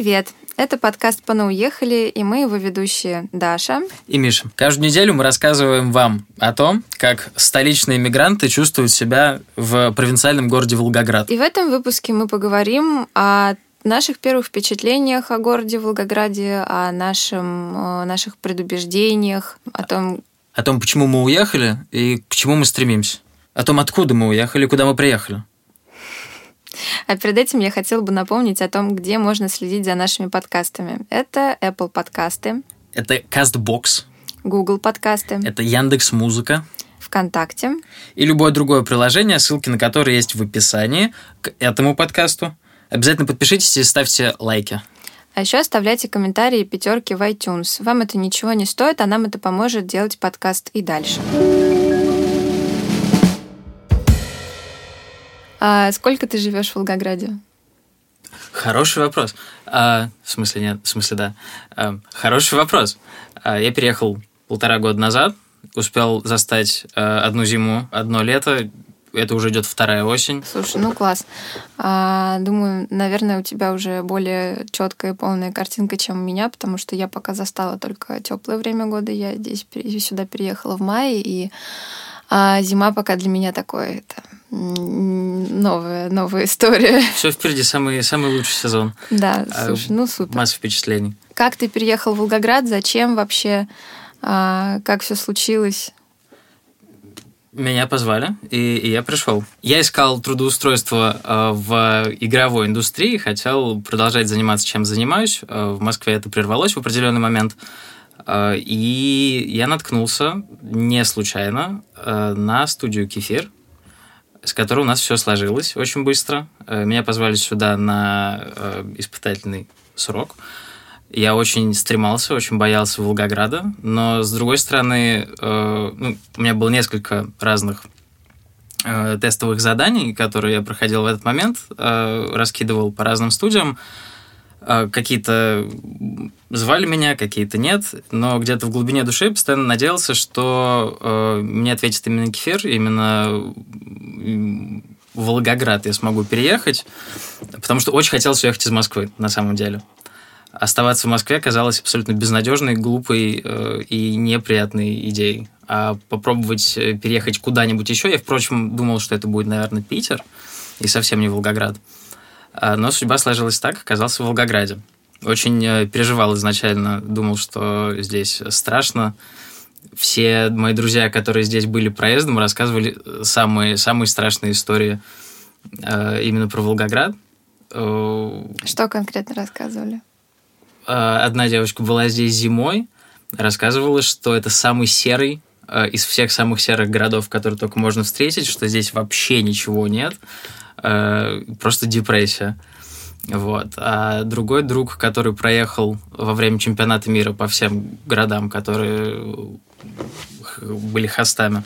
Привет! Это подкаст «Пана уехали», и мы его ведущие Даша и Миша. Каждую неделю мы рассказываем вам о том, как столичные мигранты чувствуют себя в провинциальном городе Волгоград. И в этом выпуске мы поговорим о наших первых впечатлениях о городе Волгограде, о нашем, о наших предубеждениях, о том... О том, почему мы уехали и к чему мы стремимся. О том, откуда мы уехали и куда мы приехали. А перед этим я хотела бы напомнить о том, где можно следить за нашими подкастами. Это Apple подкасты. Это CastBox. Google подкасты. Это Яндекс Музыка. ВКонтакте. И любое другое приложение, ссылки на которое есть в описании к этому подкасту. Обязательно подпишитесь и ставьте лайки. А еще оставляйте комментарии и пятерки в iTunes. Вам это ничего не стоит, а нам это поможет делать подкаст и дальше. А сколько ты живешь в Волгограде? Хороший вопрос. А, в смысле нет, в смысле да. А, хороший вопрос. А, я переехал полтора года назад, успел застать а, одну зиму, одно лето. Это уже идет вторая осень. Слушай, ну класс. А, думаю, наверное, у тебя уже более четкая и полная картинка, чем у меня, потому что я пока застала только теплое время года. Я здесь сюда переехала в мае, и а зима пока для меня такое это новая, новая история. Все впереди, самый, самый лучший сезон. Да, а, слушай, ну супер. Масса впечатлений. Как ты переехал в Волгоград? Зачем вообще? А, как все случилось? Меня позвали, и, и я пришел. Я искал трудоустройство э, в игровой индустрии, хотел продолжать заниматься, чем занимаюсь. Э, в Москве это прервалось в определенный момент. Э, и я наткнулся не случайно э, на студию «Кефир», с которой у нас все сложилось очень быстро. Э, меня позвали сюда на испытательный срок. Я очень стремался, очень боялся Волгограда, но с другой стороны, ну, у меня было несколько разных тестовых заданий, которые я проходил в этот момент, раскидывал по разным студиям. Какие-то звали меня, какие-то нет, но где-то в глубине души постоянно надеялся, что э, мне ответит именно Кефир, именно в Волгоград я смогу переехать, потому что очень хотелось уехать из Москвы, на самом деле. Оставаться в Москве казалось абсолютно безнадежной, глупой э, и неприятной идеей. А попробовать э, переехать куда-нибудь еще, я, впрочем, думал, что это будет, наверное, Питер и совсем не Волгоград. А, но судьба сложилась так, оказался в Волгограде. Очень э, переживал изначально, думал, что здесь страшно. Все мои друзья, которые здесь были проездом, рассказывали самые, самые страшные истории э, именно про Волгоград. Э, что конкретно рассказывали? Одна девочка была здесь зимой, рассказывала, что это самый серый из всех самых серых городов, которые только можно встретить, что здесь вообще ничего нет, просто депрессия. Вот. А другой друг, который проехал во время чемпионата мира по всем городам, которые были хостами,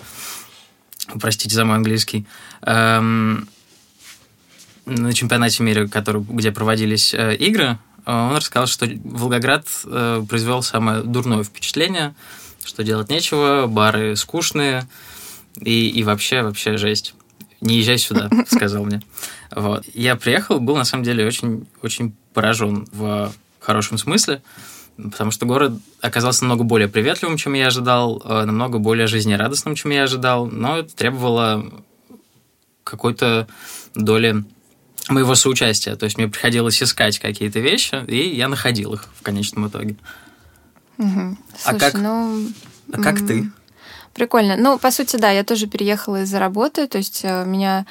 простите за мой английский, эм, на чемпионате мира, который, где проводились э, игры, он рассказал, что Волгоград э, произвел самое дурное впечатление, что делать нечего, бары скучные и, и вообще, вообще жесть не езжай сюда, сказал мне. Вот. Я приехал, был на самом деле очень, очень поражен в хорошем смысле, потому что город оказался намного более приветливым, чем я ожидал, э, намного более жизнерадостным, чем я ожидал, но это требовало какой-то доли моего соучастия. То есть мне приходилось искать какие-то вещи, и я находил их в конечном итоге. Угу. Слушай, а как, ну... а как ты? Прикольно. Ну, по сути, да, я тоже переехала из-за работы, то есть э, меня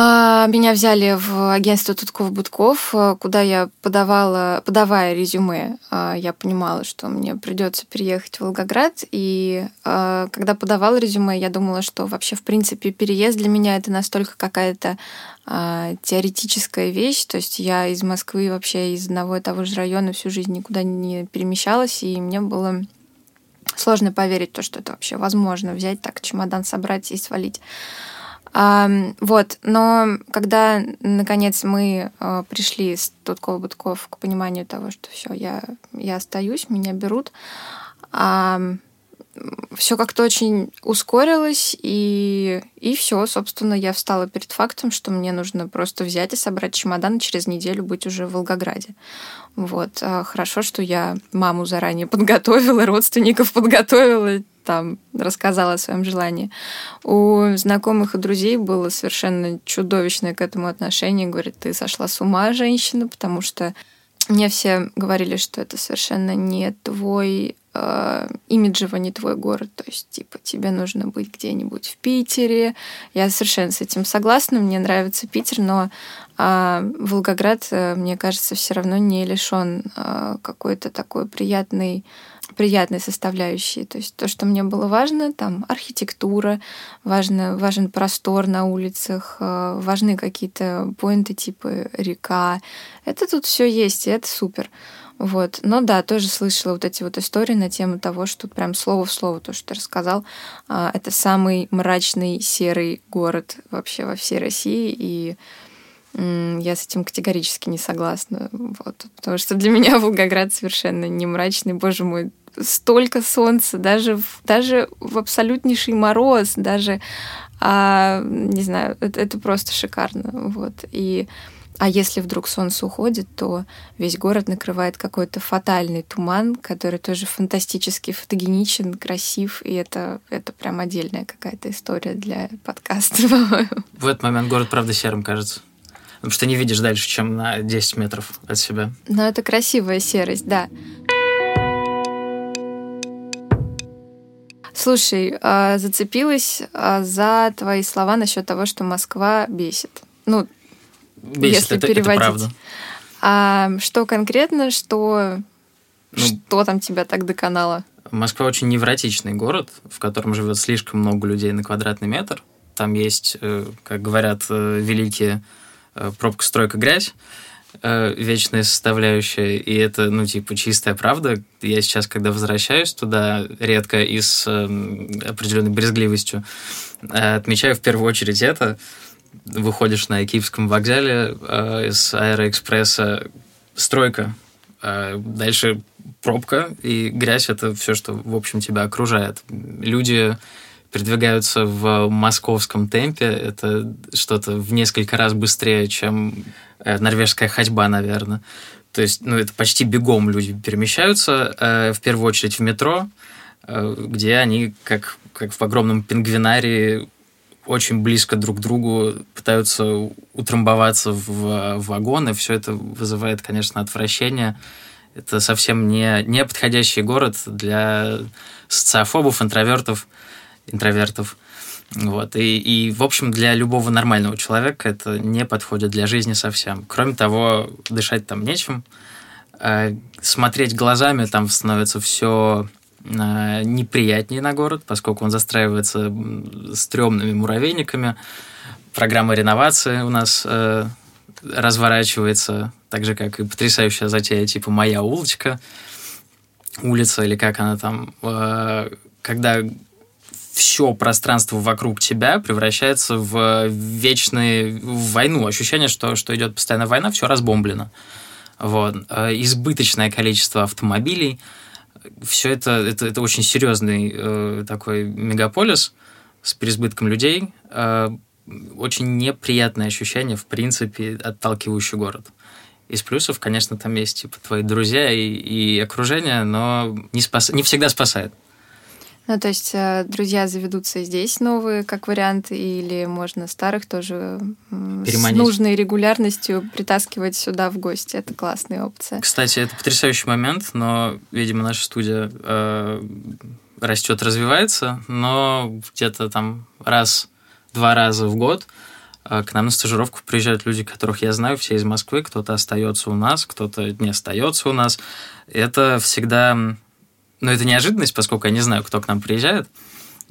а, меня взяли в агентство Тутков-Будков, э, куда я подавала, подавая резюме, а, я понимала, что мне придется переехать в Волгоград. И а, когда подавала резюме, я думала, что вообще, в принципе, переезд для меня это настолько какая-то теоретическая вещь. То есть я из Москвы вообще из одного и того же района всю жизнь никуда не перемещалась, и мне было сложно поверить то, что это вообще возможно, взять так чемодан, собрать и свалить. А, вот, но когда, наконец, мы а, пришли с Туткова-Будков к пониманию того, что все, я, я остаюсь, меня берут, а, все как-то очень ускорилось, и, и все, собственно, я встала перед фактом, что мне нужно просто взять и собрать чемодан и через неделю быть уже в Волгограде. Вот. А хорошо, что я маму заранее подготовила, родственников подготовила, там рассказала о своем желании. У знакомых и друзей было совершенно чудовищное к этому отношение. Говорит, ты сошла с ума, женщина, потому что мне все говорили, что это совершенно не твой э, имиджево не твой город. То есть, типа, тебе нужно быть где-нибудь в Питере. Я совершенно с этим согласна. Мне нравится Питер, но э, Волгоград, э, мне кажется, все равно не лишен э, какой-то такой приятной приятной составляющей. То есть то, что мне было важно, там архитектура, важно, важен простор на улицах, э, важны какие-то поинты типа река. Это тут все есть, и это супер. Вот. Но да, тоже слышала вот эти вот истории на тему того, что прям слово в слово то, что ты рассказал, а, это самый мрачный серый город вообще во всей России, и я с этим категорически не согласна. Вот. Потому что для меня Волгоград совершенно не мрачный. Боже мой, столько солнца, даже в, даже в абсолютнейший мороз, даже, а, не знаю, это, это просто шикарно. Вот. И, а если вдруг солнце уходит, то весь город накрывает какой-то фатальный туман, который тоже фантастически фотогеничен, красив, и это, это прям отдельная какая-то история для подкаста, В этот момент город, правда, серым кажется. Потому что не видишь дальше, чем на 10 метров от себя. Но это красивая серость, да. Слушай, а, зацепилась а, за твои слова насчет того, что Москва бесит. Ну, бесит, если это, переводить. Это правда. А что конкретно, что, ну, что там тебя так доконало? Москва очень невротичный город, в котором живет слишком много людей на квадратный метр. Там есть, э, как говорят э, великие, э, пробка, стройка, грязь. Вечная составляющая, и это, ну, типа, чистая правда. Я сейчас, когда возвращаюсь туда, редко и с э, определенной брезгливостью, э, отмечаю в первую очередь это. Выходишь на Киевском вокзале э, из Аэроэкспресса, стройка, э, дальше пробка, и грязь — это все, что, в общем, тебя окружает. Люди передвигаются в московском темпе. Это что-то в несколько раз быстрее, чем э, норвежская ходьба, наверное. То есть, ну, это почти бегом люди перемещаются, э, в первую очередь в метро, э, где они, как, как в огромном пингвинарии, очень близко друг к другу пытаются утрамбоваться в, вагоны. Все это вызывает, конечно, отвращение. Это совсем не, не подходящий город для социофобов, интровертов интровертов. Вот. И, и, в общем, для любого нормального человека это не подходит для жизни совсем. Кроме того, дышать там нечем. А смотреть глазами там становится все неприятнее на город, поскольку он застраивается стрёмными муравейниками. Программа реновации у нас э, разворачивается, так же, как и потрясающая затея типа «Моя улочка», улица или как она там, э, когда все пространство вокруг тебя превращается в вечную войну. Ощущение, что, что идет постоянная война, все разбомблено. Вот. Э, избыточное количество автомобилей. Все это, это, это очень серьезный э, такой мегаполис с переизбытком людей. Э, очень неприятное ощущение, в принципе, отталкивающий город. Из плюсов, конечно, там есть типа твои друзья и, и окружение, но не, спас... не всегда спасает. Ну, то есть э, друзья заведутся здесь новые, как вариант, или можно старых тоже Переманить. с нужной регулярностью притаскивать сюда в гости. Это классная опция. Кстати, это потрясающий момент, но, видимо, наша студия э, растет, развивается, но где-то там раз-два раза в год э, к нам на стажировку приезжают люди, которых я знаю, все из Москвы, кто-то остается у нас, кто-то не остается у нас. Это всегда но это неожиданность, поскольку я не знаю, кто к нам приезжает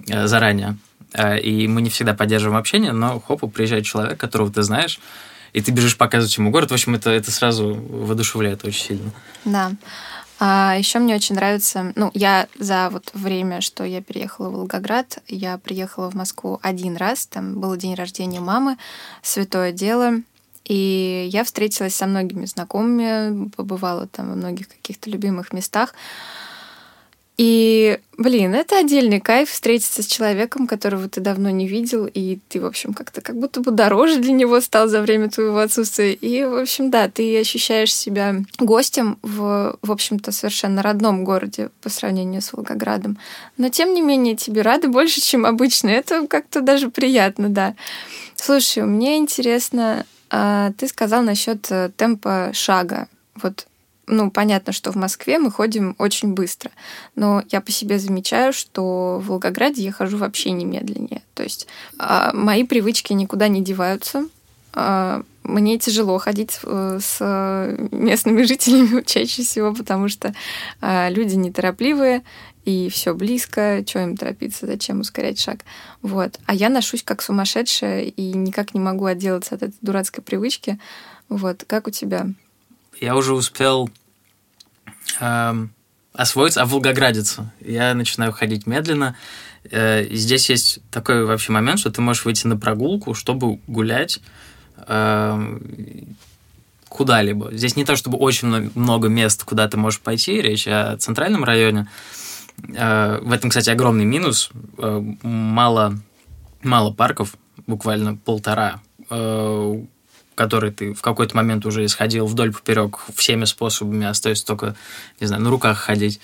э, заранее. Э, и мы не всегда поддерживаем общение, но хопа, приезжает человек, которого ты знаешь, и ты бежишь показывать ему город. В общем, это, это сразу воодушевляет очень сильно. Да. А еще мне очень нравится, ну, я за вот время, что я переехала в Волгоград, я приехала в Москву один раз, там был день рождения мамы, святое дело, и я встретилась со многими знакомыми, побывала там во многих каких-то любимых местах. И, блин, это отдельный кайф встретиться с человеком, которого ты давно не видел, и ты, в общем, как-то как будто бы дороже для него стал за время твоего отсутствия. И, в общем, да, ты ощущаешь себя гостем в, в общем-то, совершенно родном городе по сравнению с Волгоградом. Но, тем не менее, тебе рады больше, чем обычно. Это как-то даже приятно, да. Слушай, мне интересно, а, ты сказал насчет э, темпа шага. Вот ну, понятно, что в Москве мы ходим очень быстро, но я по себе замечаю, что в Волгограде я хожу вообще немедленнее. То есть э, мои привычки никуда не деваются. Э, мне тяжело ходить с местными жителями чаще всего, потому что э, люди неторопливые, и все близко, что им торопиться, зачем ускорять шаг. Вот. А я ношусь как сумасшедшая и никак не могу отделаться от этой дурацкой привычки. Вот. Как у тебя? Я уже успел э, освоиться, а волгоградиться. Я начинаю ходить медленно. Э, здесь есть такой вообще момент, что ты можешь выйти на прогулку, чтобы гулять э, куда-либо. Здесь не то, чтобы очень много мест, куда ты можешь пойти, речь о центральном районе. Э, в этом, кстати, огромный минус. Э, мало, мало парков, буквально полтора, э, который ты в какой-то момент уже исходил вдоль поперек всеми способами, остается только, не знаю, на руках ходить.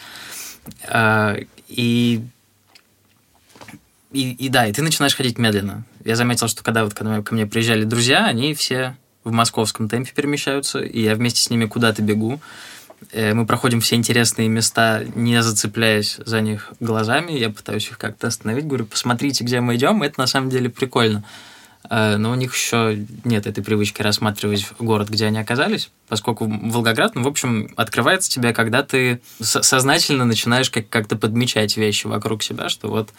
А, и, и, и да, и ты начинаешь ходить медленно. Я заметил, что когда вот когда ко мне приезжали друзья, они все в московском темпе перемещаются, и я вместе с ними куда-то бегу. Э, мы проходим все интересные места, не зацепляясь за них глазами. Я пытаюсь их как-то остановить. Говорю, посмотрите, где мы идем. Это на самом деле прикольно. Э, но у них еще нет этой привычки рассматривать город, где они оказались, поскольку Волгоград, ну, в общем, открывается тебе, когда ты сознательно начинаешь как- как-то подмечать вещи вокруг себя, что вот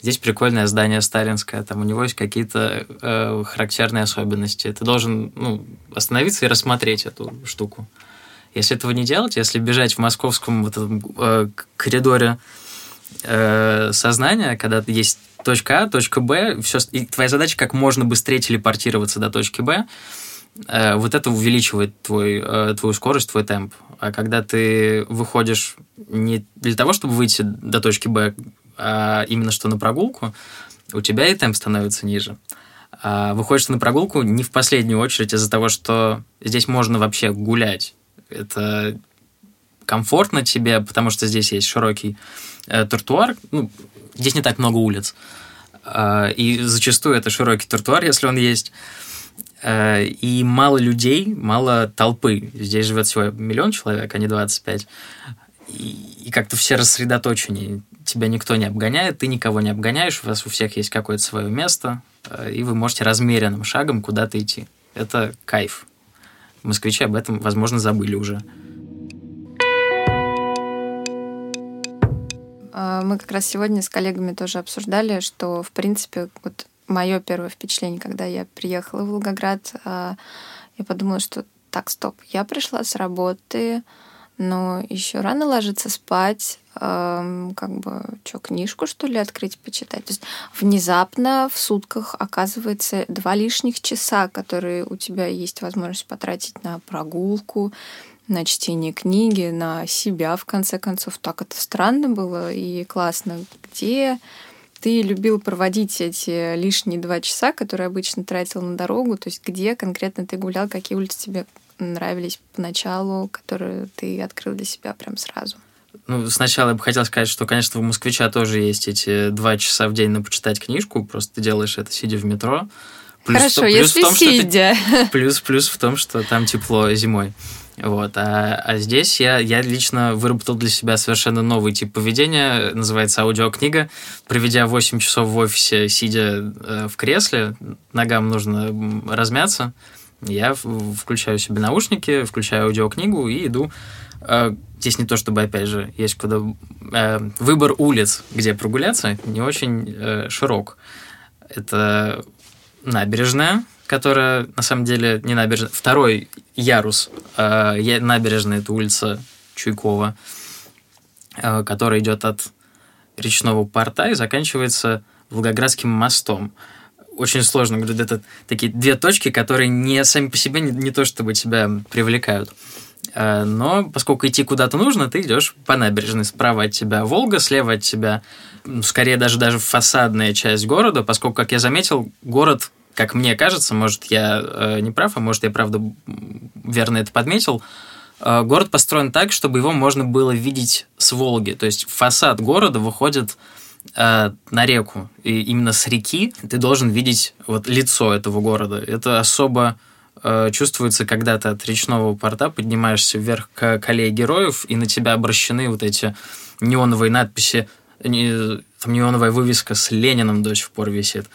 здесь прикольное здание сталинское, там у него есть какие-то э, характерные особенности. Ты должен ну, остановиться и рассмотреть эту штуку. Если этого не делать, если бежать в московском вот этом, э, коридоре э, сознания, когда есть точка А, точка Б, все, и твоя задача как можно быстрее телепортироваться до точки Б, э, вот это увеличивает твой, э, твою скорость, твой темп. А когда ты выходишь не для того, чтобы выйти до точки Б, а именно что на прогулку, у тебя и темп становится ниже. А выходишь на прогулку не в последнюю очередь из-за того, что здесь можно вообще гулять. Это комфортно тебе, потому что здесь есть широкий э, тротуар. Ну, Здесь не так много улиц. А, и зачастую это широкий тротуар, если он есть. А, и мало людей, мало толпы. Здесь живет всего миллион человек, а не 25. И, и как-то все рассредоточеннее. Тебя никто не обгоняет, ты никого не обгоняешь, у вас у всех есть какое-то свое место, а, и вы можете размеренным шагом куда-то идти. Это кайф. Москвичи об этом, возможно, забыли уже. Мы как раз сегодня с коллегами тоже обсуждали, что, в принципе, вот мое первое впечатление, когда я приехала в Волгоград, а, я подумала, что так, стоп, я пришла с работы, но еще рано ложиться спать, как бы, что, книжку, что ли, открыть, почитать? То есть внезапно в сутках оказывается два лишних часа, которые у тебя есть возможность потратить на прогулку, на чтение книги, на себя, в конце концов. Так это странно было и классно. Где ты любил проводить эти лишние два часа, которые обычно тратил на дорогу? То есть где конкретно ты гулял, какие улицы тебе нравились поначалу, которые ты открыл для себя прям сразу? Ну, сначала я бы хотел сказать, что, конечно, у москвича тоже есть эти два часа в день на почитать книжку, просто ты делаешь это сидя в метро. Плюс Хорошо, то, плюс если в том, сидя. Что ты, плюс, плюс в том, что там тепло зимой. Вот. А, а здесь я, я лично выработал для себя совершенно новый тип поведения, называется аудиокнига. Проведя 8 часов в офисе, сидя э, в кресле, ногам нужно размяться, я включаю себе наушники, включаю аудиокнигу и иду. Э, здесь не то, чтобы, опять же, есть куда... Э, выбор улиц, где прогуляться, не очень э, широк. Это набережная, которая на самом деле не набережная. Второй ярус э, набережной это улица Чуйкова, э, которая идет от речного порта и заканчивается Волгоградским мостом. Очень сложно, говорю, это такие две точки, которые не сами по себе не, не то чтобы тебя привлекают. Э, но поскольку идти куда-то нужно, ты идешь по набережной. Справа от тебя Волга, слева от тебя, скорее даже, даже фасадная часть города, поскольку, как я заметил, город, как мне кажется, может, я э, не прав, а может, я правда верно это подметил, э, город построен так, чтобы его можно было видеть с Волги. То есть фасад города выходит на реку. И именно с реки ты должен видеть вот лицо этого города. Это особо чувствуется, когда ты от речного порта поднимаешься вверх к колее героев, и на тебя обращены вот эти неоновые надписи, не, там неоновая вывеска с Лениным до сих пор висит.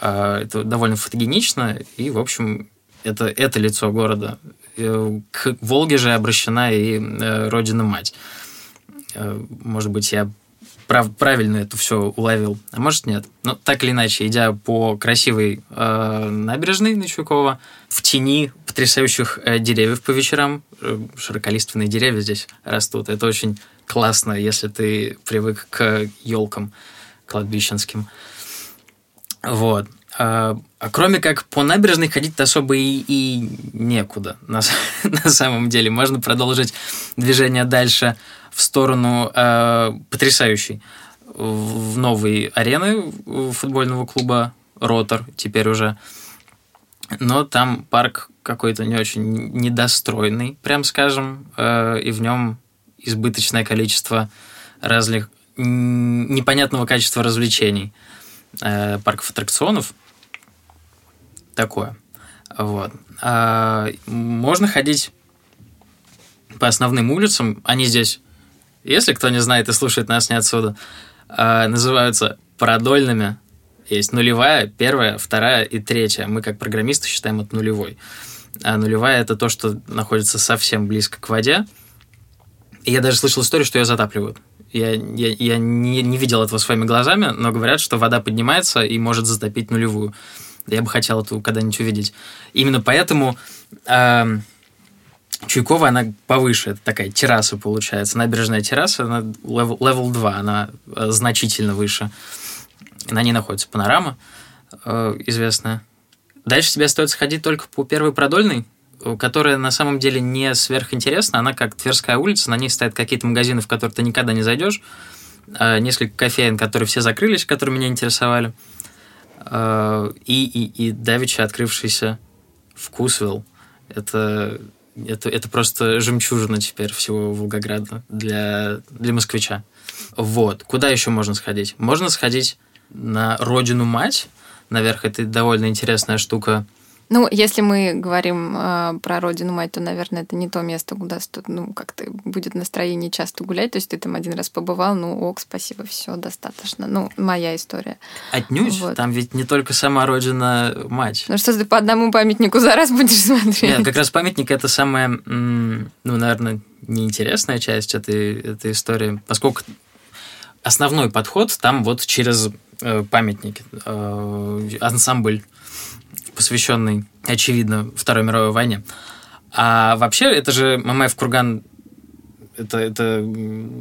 Э, это довольно фотогенично, и, в общем, это, это лицо города. Э, к Волге же обращена и э, Родина-мать. Э, может быть, я прав, правильно это все уловил, а может нет. Но так или иначе, идя по красивой э, набережной Ночуйкова, в тени потрясающих э, деревьев по вечерам, э, широколиственные деревья здесь растут. Это очень классно, если ты привык к елкам кладбищенским. Вот. А, а кроме как по набережной ходить особо и, и некуда на, на самом деле. Можно продолжить движение дальше в сторону э, потрясающей в новой арены футбольного клуба Ротор теперь уже. Но там парк какой-то не очень недостроенный, прям скажем, э, и в нем избыточное количество разных непонятного качества развлечений. Парков аттракционов. Такое. Вот. А, можно ходить по основным улицам. Они здесь если кто не знает и слушает нас не отсюда, а, называются продольными. Есть нулевая, первая, вторая и третья. Мы как программисты считаем это нулевой. А нулевая это то, что находится совсем близко к воде. И я даже слышал историю, что ее затапливают. Я, я, я не, не видел этого своими глазами, но говорят, что вода поднимается и может затопить нулевую. Я бы хотел это когда-нибудь увидеть. Именно поэтому э, Чуйкова, она повыше, это такая терраса получается. Набережная терраса, она level, level 2, она э, значительно выше. На ней находится панорама э, известная. Дальше тебе остается ходить только по первой продольной, которая на самом деле не сверхинтересна. Она как Тверская улица, на ней стоят какие-то магазины, в которые ты никогда не зайдешь. Э, несколько кофеин, которые все закрылись, которые меня интересовали. Э, и, и, и давеча открывшийся Вкусвилл. Это это, это просто жемчужина теперь всего Волгограда для, для москвича. Вот. Куда еще можно сходить? Можно сходить на родину мать. Наверх это довольно интересная штука. Ну, если мы говорим э, про родину мать, то, наверное, это не то место, куда ну, как-то будет настроение часто гулять. То есть ты там один раз побывал, ну ок, спасибо, все достаточно. Ну, моя история. Отнюдь. Вот. Там ведь не только сама родина мать. Ну что ты по одному памятнику за раз будешь смотреть? Нет, как раз памятник это самая, ну, наверное, неинтересная часть этой, этой истории, поскольку основной подход там вот через э, памятники, э, ансамбль посвященный, очевидно, Второй мировой войне. А вообще, это же Мамаев курган, это, это...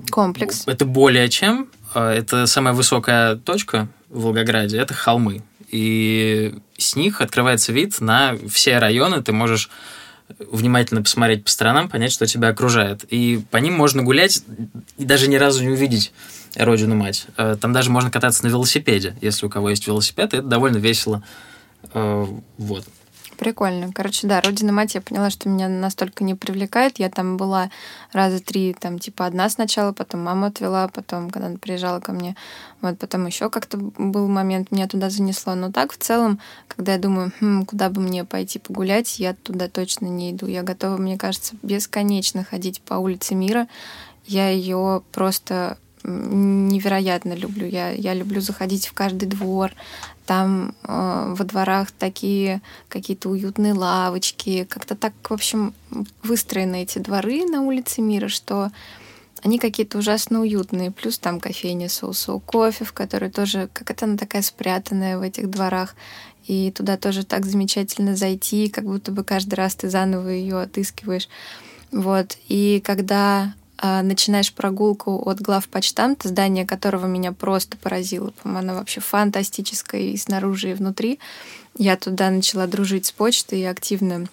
Комплекс. Это более чем. А, это самая высокая точка в Волгограде, это холмы. И с них открывается вид на все районы. Ты можешь внимательно посмотреть по сторонам, понять, что тебя окружает. И по ним можно гулять и даже ни разу не увидеть родину мать. А, там даже можно кататься на велосипеде, если у кого есть велосипед, это довольно весело. Э, вот. Прикольно. Короче, да, Родина мать, я поняла, что меня настолько не привлекает. Я там была раза три, там, типа, одна сначала, потом мама отвела, потом, когда она приезжала ко мне, вот, потом еще как-то был момент, меня туда занесло. Но так, в целом, когда я думаю, хм, куда бы мне пойти погулять, я туда точно не иду. Я готова, мне кажется, бесконечно ходить по улице мира. Я ее просто невероятно люблю. Я, я люблю заходить в каждый двор, там э, во дворах такие какие-то уютные лавочки. Как-то так, в общем, выстроены эти дворы на улице Мира, что они какие-то ужасно уютные. Плюс там кофейня соусу кофе, в которой тоже как-то она такая спрятанная в этих дворах. И туда тоже так замечательно зайти, как будто бы каждый раз ты заново ее отыскиваешь. Вот. И когда начинаешь прогулку от главпочтамта, здание которого меня просто поразило. По-моему, оно вообще фантастическое и снаружи, и внутри. Я туда начала дружить с почтой и активно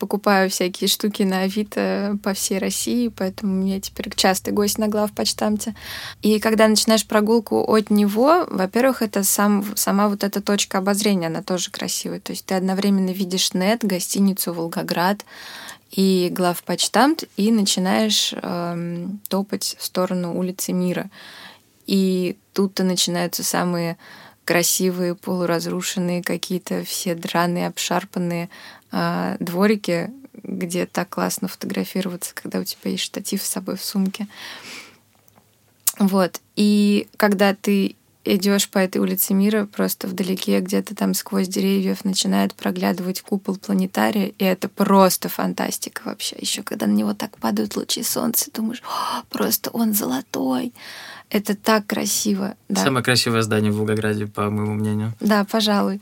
покупаю всякие штуки на Авито по всей России, поэтому я теперь частый гость на главпочтамте. И когда начинаешь прогулку от него, во-первых, это сам, сама вот эта точка обозрения, она тоже красивая. То есть ты одновременно видишь нет, гостиницу Волгоград и главпочтамт, и начинаешь э, топать в сторону улицы Мира. И тут-то начинаются самые красивые, полуразрушенные какие-то все драные, обшарпанные э, дворики, где так классно фотографироваться, когда у тебя есть штатив с собой в сумке. Вот. И когда ты идешь по этой улице мира, просто вдалеке, где-то там сквозь деревьев начинает проглядывать купол планетария, и это просто фантастика вообще. Еще когда на него так падают лучи солнца, думаешь, просто он золотой. Это так красиво. Да. Самое красивое здание в Волгограде, по моему мнению. Да, пожалуй.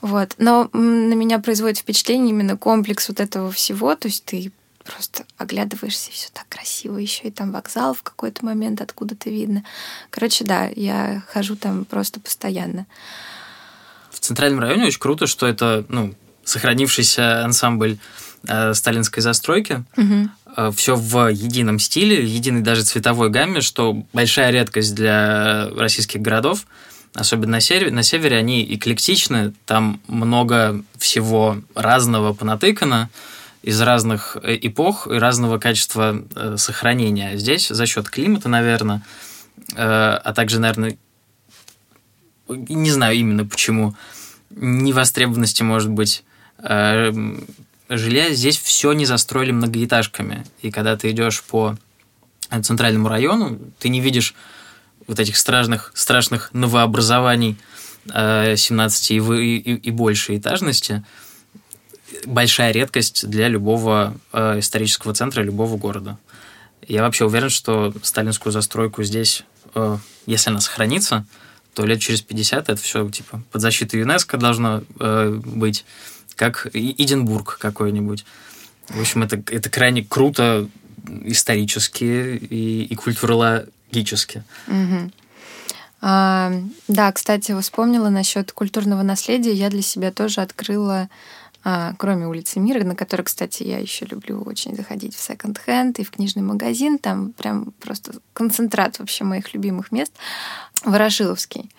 Вот. Но на меня производит впечатление именно комплекс вот этого всего. То есть ты просто оглядываешься, все так красиво. Еще и там вокзал в какой-то момент откуда-то видно. Короче, да, я хожу там просто постоянно. В центральном районе очень круто, что это ну, сохранившийся ансамбль э, сталинской застройки. Угу. Э, все в едином стиле, единой даже цветовой гамме, что большая редкость для российских городов. Особенно на севере, на севере они эклектичны, там много всего разного понатыкано из разных э, эпох и разного качества э, сохранения. Здесь за счет климата, наверное, а также, наверное, не знаю именно почему, невостребованности, может быть, жилья здесь все не застроили многоэтажками. И когда ты идешь по центральному району, ты не видишь вот этих страшных, страшных новообразований 17 э, и, и, и больше этажности. Большая редкость для любого э, исторического центра, любого города. Я вообще уверен, что сталинскую застройку здесь, э, если она сохранится, то лет через 50 это все типа под защитой ЮНЕСКО должно быть как Иденбург какой-нибудь. В общем, это, это крайне круто исторически и, и культурологически. А, да, кстати, вспомнила насчет культурного наследия. Я для себя тоже открыла, а, кроме улицы Мира, на которой, кстати, я еще люблю очень заходить в секонд-хенд и в книжный магазин. Там прям просто концентрат вообще моих любимых мест. Ворошиловский.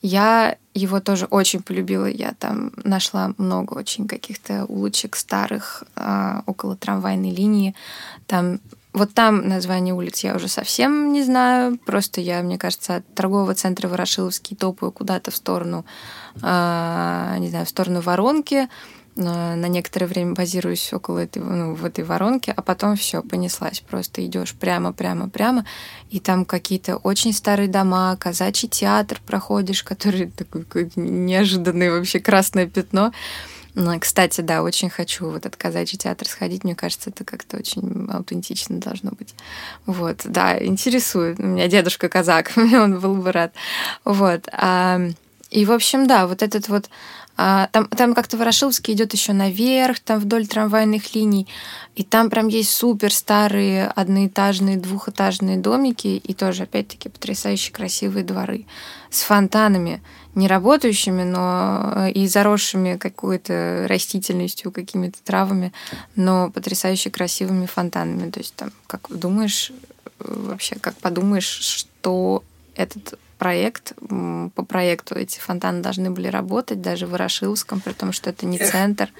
Я его тоже очень полюбила. Я там нашла много очень каких-то улочек старых э, около трамвайной линии. Там вот там название улиц я уже совсем не знаю. Просто я, мне кажется, от торгового центра Ворошиловский топаю куда-то в сторону, э, не знаю, в сторону Воронки на некоторое время базируюсь около этой, ну, в этой воронке, а потом все, понеслась. Просто идешь прямо, прямо, прямо, и там какие-то очень старые дома, казачий театр проходишь, который такой неожиданный вообще красное пятно. Ну, кстати, да, очень хочу в этот казачий театр сходить. Мне кажется, это как-то очень аутентично должно быть. Вот, да, интересует. У меня дедушка казак, он был бы рад. Вот. И, в общем, да, вот этот вот а, там, там как-то Ворошиловский идет еще наверх, там вдоль трамвайных линий, и там прям есть супер старые одноэтажные, двухэтажные домики, и тоже, опять-таки, потрясающе красивые дворы с фонтанами, не работающими, но э, и заросшими какой-то растительностью, какими-то травами, но потрясающе красивыми фонтанами. То есть там, как думаешь, э, вообще, как подумаешь, что этот проект. По проекту эти фонтаны должны были работать даже в Ворошиловском, при том, что это не центр.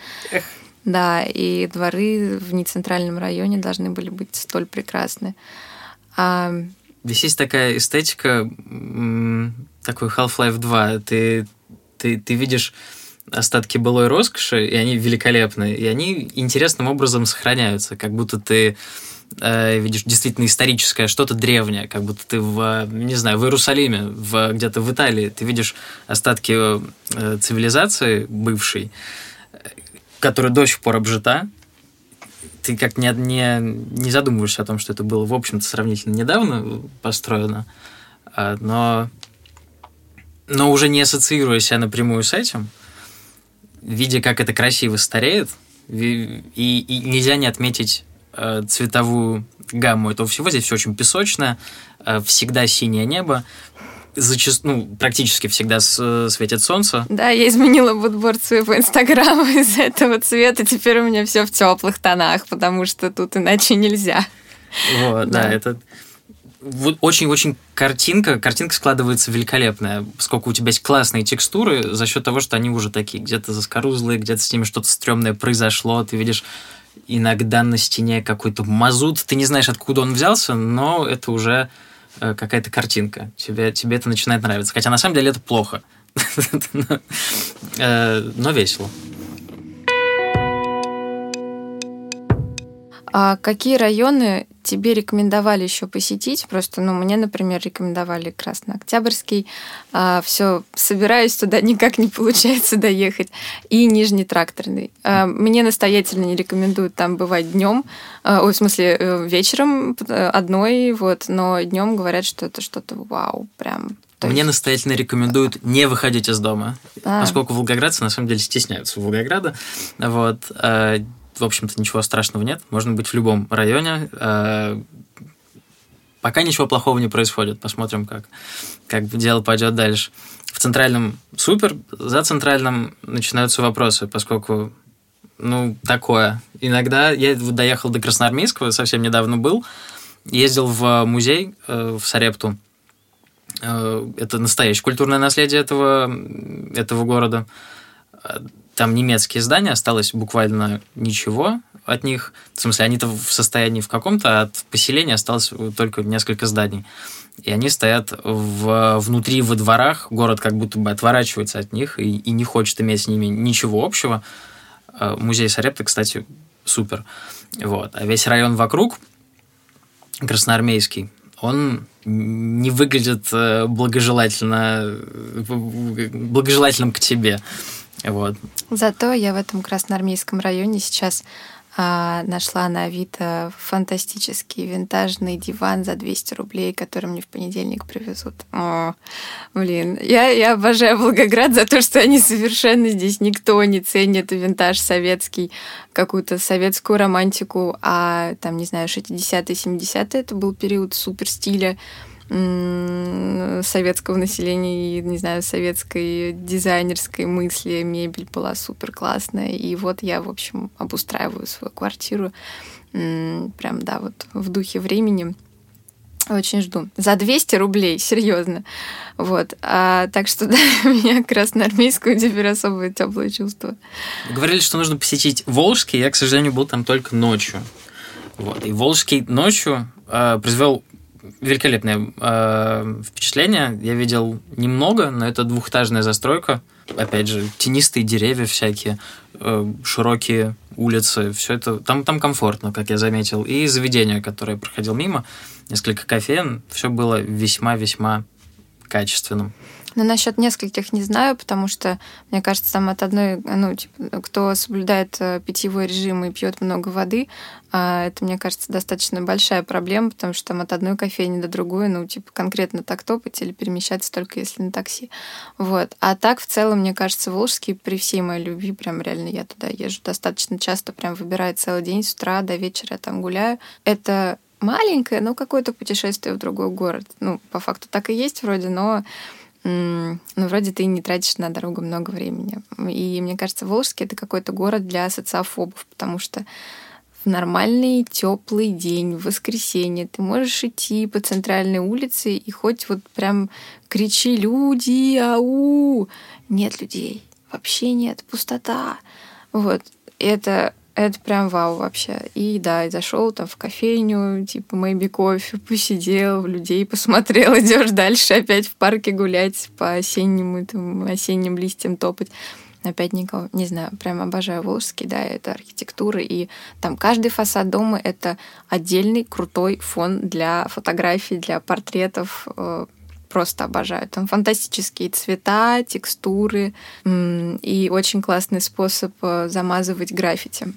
Да, и дворы в нецентральном районе должны были быть столь прекрасны. А... Здесь есть такая эстетика, такой Half-Life 2. Ты, ты, ты видишь остатки былой роскоши, и они великолепны, и они интересным образом сохраняются, как будто ты э, видишь действительно историческое, что-то древнее, как будто ты в, не знаю, в Иерусалиме, в, где-то в Италии, ты видишь остатки э, цивилизации бывшей, которая до сих пор обжита, ты как не, не, не задумываешься о том, что это было, в общем-то, сравнительно недавно построено, а, но, но уже не ассоциируя себя напрямую с этим, видя, как это красиво стареет, и, и нельзя не отметить цветовую гамму этого всего. Здесь все очень песочное, э, всегда синее небо, зачастую, ну, практически всегда светит солнце. Да, я изменила будборд своего инстаграма из этого цвета. Теперь у меня все в теплых тонах, потому что тут иначе нельзя. Вот, да, да это очень-очень картинка, картинка складывается великолепная, поскольку у тебя есть классные текстуры за счет того, что они уже такие, где-то заскорузлые, где-то с ними что-то стрёмное произошло, ты видишь иногда на стене какой-то мазут, ты не знаешь, откуда он взялся, но это уже э, какая-то картинка. Тебе, тебе это начинает нравиться. Хотя на самом деле это плохо. Э, но весело. А какие районы тебе рекомендовали еще посетить? Просто, ну, мне, например, рекомендовали Краснооктябрьский. А, все, собираюсь туда, никак не получается доехать. И Нижний Тракторный. А, мне настоятельно не рекомендуют там бывать днем, а, ой, в смысле, э, вечером одной, вот, но днем говорят, что это что-то вау, прям мне настоятельно рекомендуют не выходить из дома, а. поскольку волгоградцы на самом деле стесняются Волгограда. Вот. В общем-то, ничего страшного нет. Можно быть в любом районе. Э, пока ничего плохого не происходит. Посмотрим, как, как дело пойдет дальше. В центральном супер, за центральным начинаются вопросы, поскольку ну, такое. Иногда я доехал до Красноармейского, совсем недавно был, ездил в музей э, в Сарепту. Э, это настоящее культурное наследие этого, этого города там немецкие здания, осталось буквально ничего от них. В смысле, они-то в состоянии в каком-то, а от поселения осталось только несколько зданий. И они стоят в, внутри, во дворах, город как будто бы отворачивается от них и, и не хочет иметь с ними ничего общего. А, музей Сарепта, кстати, супер. Вот. А весь район вокруг, красноармейский, он не выглядит э, благожелательно, э, благожелательным к тебе. Вот. Зато я в этом красноармейском районе сейчас а, нашла на Авито фантастический винтажный диван за 200 рублей, который мне в понедельник привезут. О, блин, я, я обожаю Волгоград за то, что они совершенно здесь никто не ценит винтаж советский, какую-то советскую романтику, а там, не знаю, 60-е, 70-е это был период супер стиля советского населения и, не знаю, советской дизайнерской мысли. Мебель была супер классная. И вот я, в общем, обустраиваю свою квартиру прям, да, вот в духе времени. Очень жду. За 200 рублей, серьезно. Вот. А, так что да, у меня красноармейскую теперь особое теплое чувство. Говорили, что нужно посетить Волжский. Я, к сожалению, был там только ночью. Вот. И Волжский ночью э, произвел великолепное э, впечатление. Я видел немного, но это двухэтажная застройка. Опять же, тенистые деревья всякие, э, широкие улицы, все это там, там комфортно, как я заметил. И заведение, которое проходил мимо, несколько кофеен, все было весьма-весьма качественным. Но насчет нескольких не знаю, потому что, мне кажется, там от одной, ну, типа, кто соблюдает э, питьевой режим и пьет много воды, а, это, мне кажется, достаточно большая проблема, потому что там от одной кофейни до другой, ну, типа, конкретно так топать или перемещаться только если на такси. Вот. А так, в целом, мне кажется, Волжский, при всей моей любви, прям реально я туда езжу достаточно часто, прям выбираю целый день с утра до вечера там гуляю. Это маленькое, но какое-то путешествие в другой город. Ну, по факту так и есть вроде, но ну, вроде ты не тратишь на дорогу много времени. И мне кажется, Волжский — это какой-то город для социофобов, потому что в нормальный теплый день, в воскресенье, ты можешь идти по центральной улице и хоть вот прям кричи «Люди! Ау!» Нет людей. Вообще нет. Пустота. Вот. Это это прям вау вообще. И да, и зашел там в кофейню, типа maybe кофе, посидел, людей посмотрел, идешь дальше опять в парке гулять по осеннему, там, осенним листьям топать. Опять никого, не знаю, прям обожаю Волжский, да, это архитектура, и там каждый фасад дома — это отдельный крутой фон для фотографий, для портретов, э, просто обожаю. Там фантастические цвета, текстуры и очень классный способ э, замазывать граффити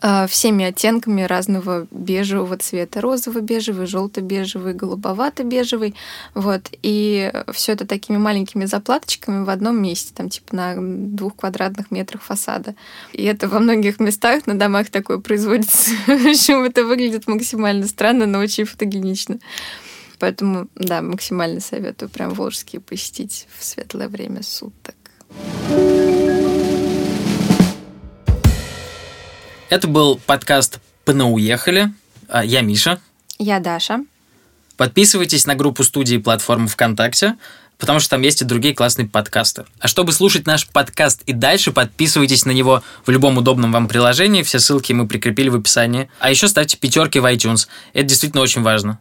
э, всеми оттенками разного бежевого цвета. Розово-бежевый, желто-бежевый, голубовато-бежевый. Вот. И все это такими маленькими заплаточками в одном месте, там типа на двух квадратных метрах фасада. И это во многих местах на домах такое производится. В общем, это выглядит максимально странно, но очень фотогенично. Поэтому, да, максимально советую прям Волжские посетить в светлое время суток. Это был подкаст «Понауехали». А, я Миша. Я Даша. Подписывайтесь на группу студии платформы ВКонтакте, потому что там есть и другие классные подкасты. А чтобы слушать наш подкаст и дальше, подписывайтесь на него в любом удобном вам приложении. Все ссылки мы прикрепили в описании. А еще ставьте пятерки в iTunes. Это действительно очень важно.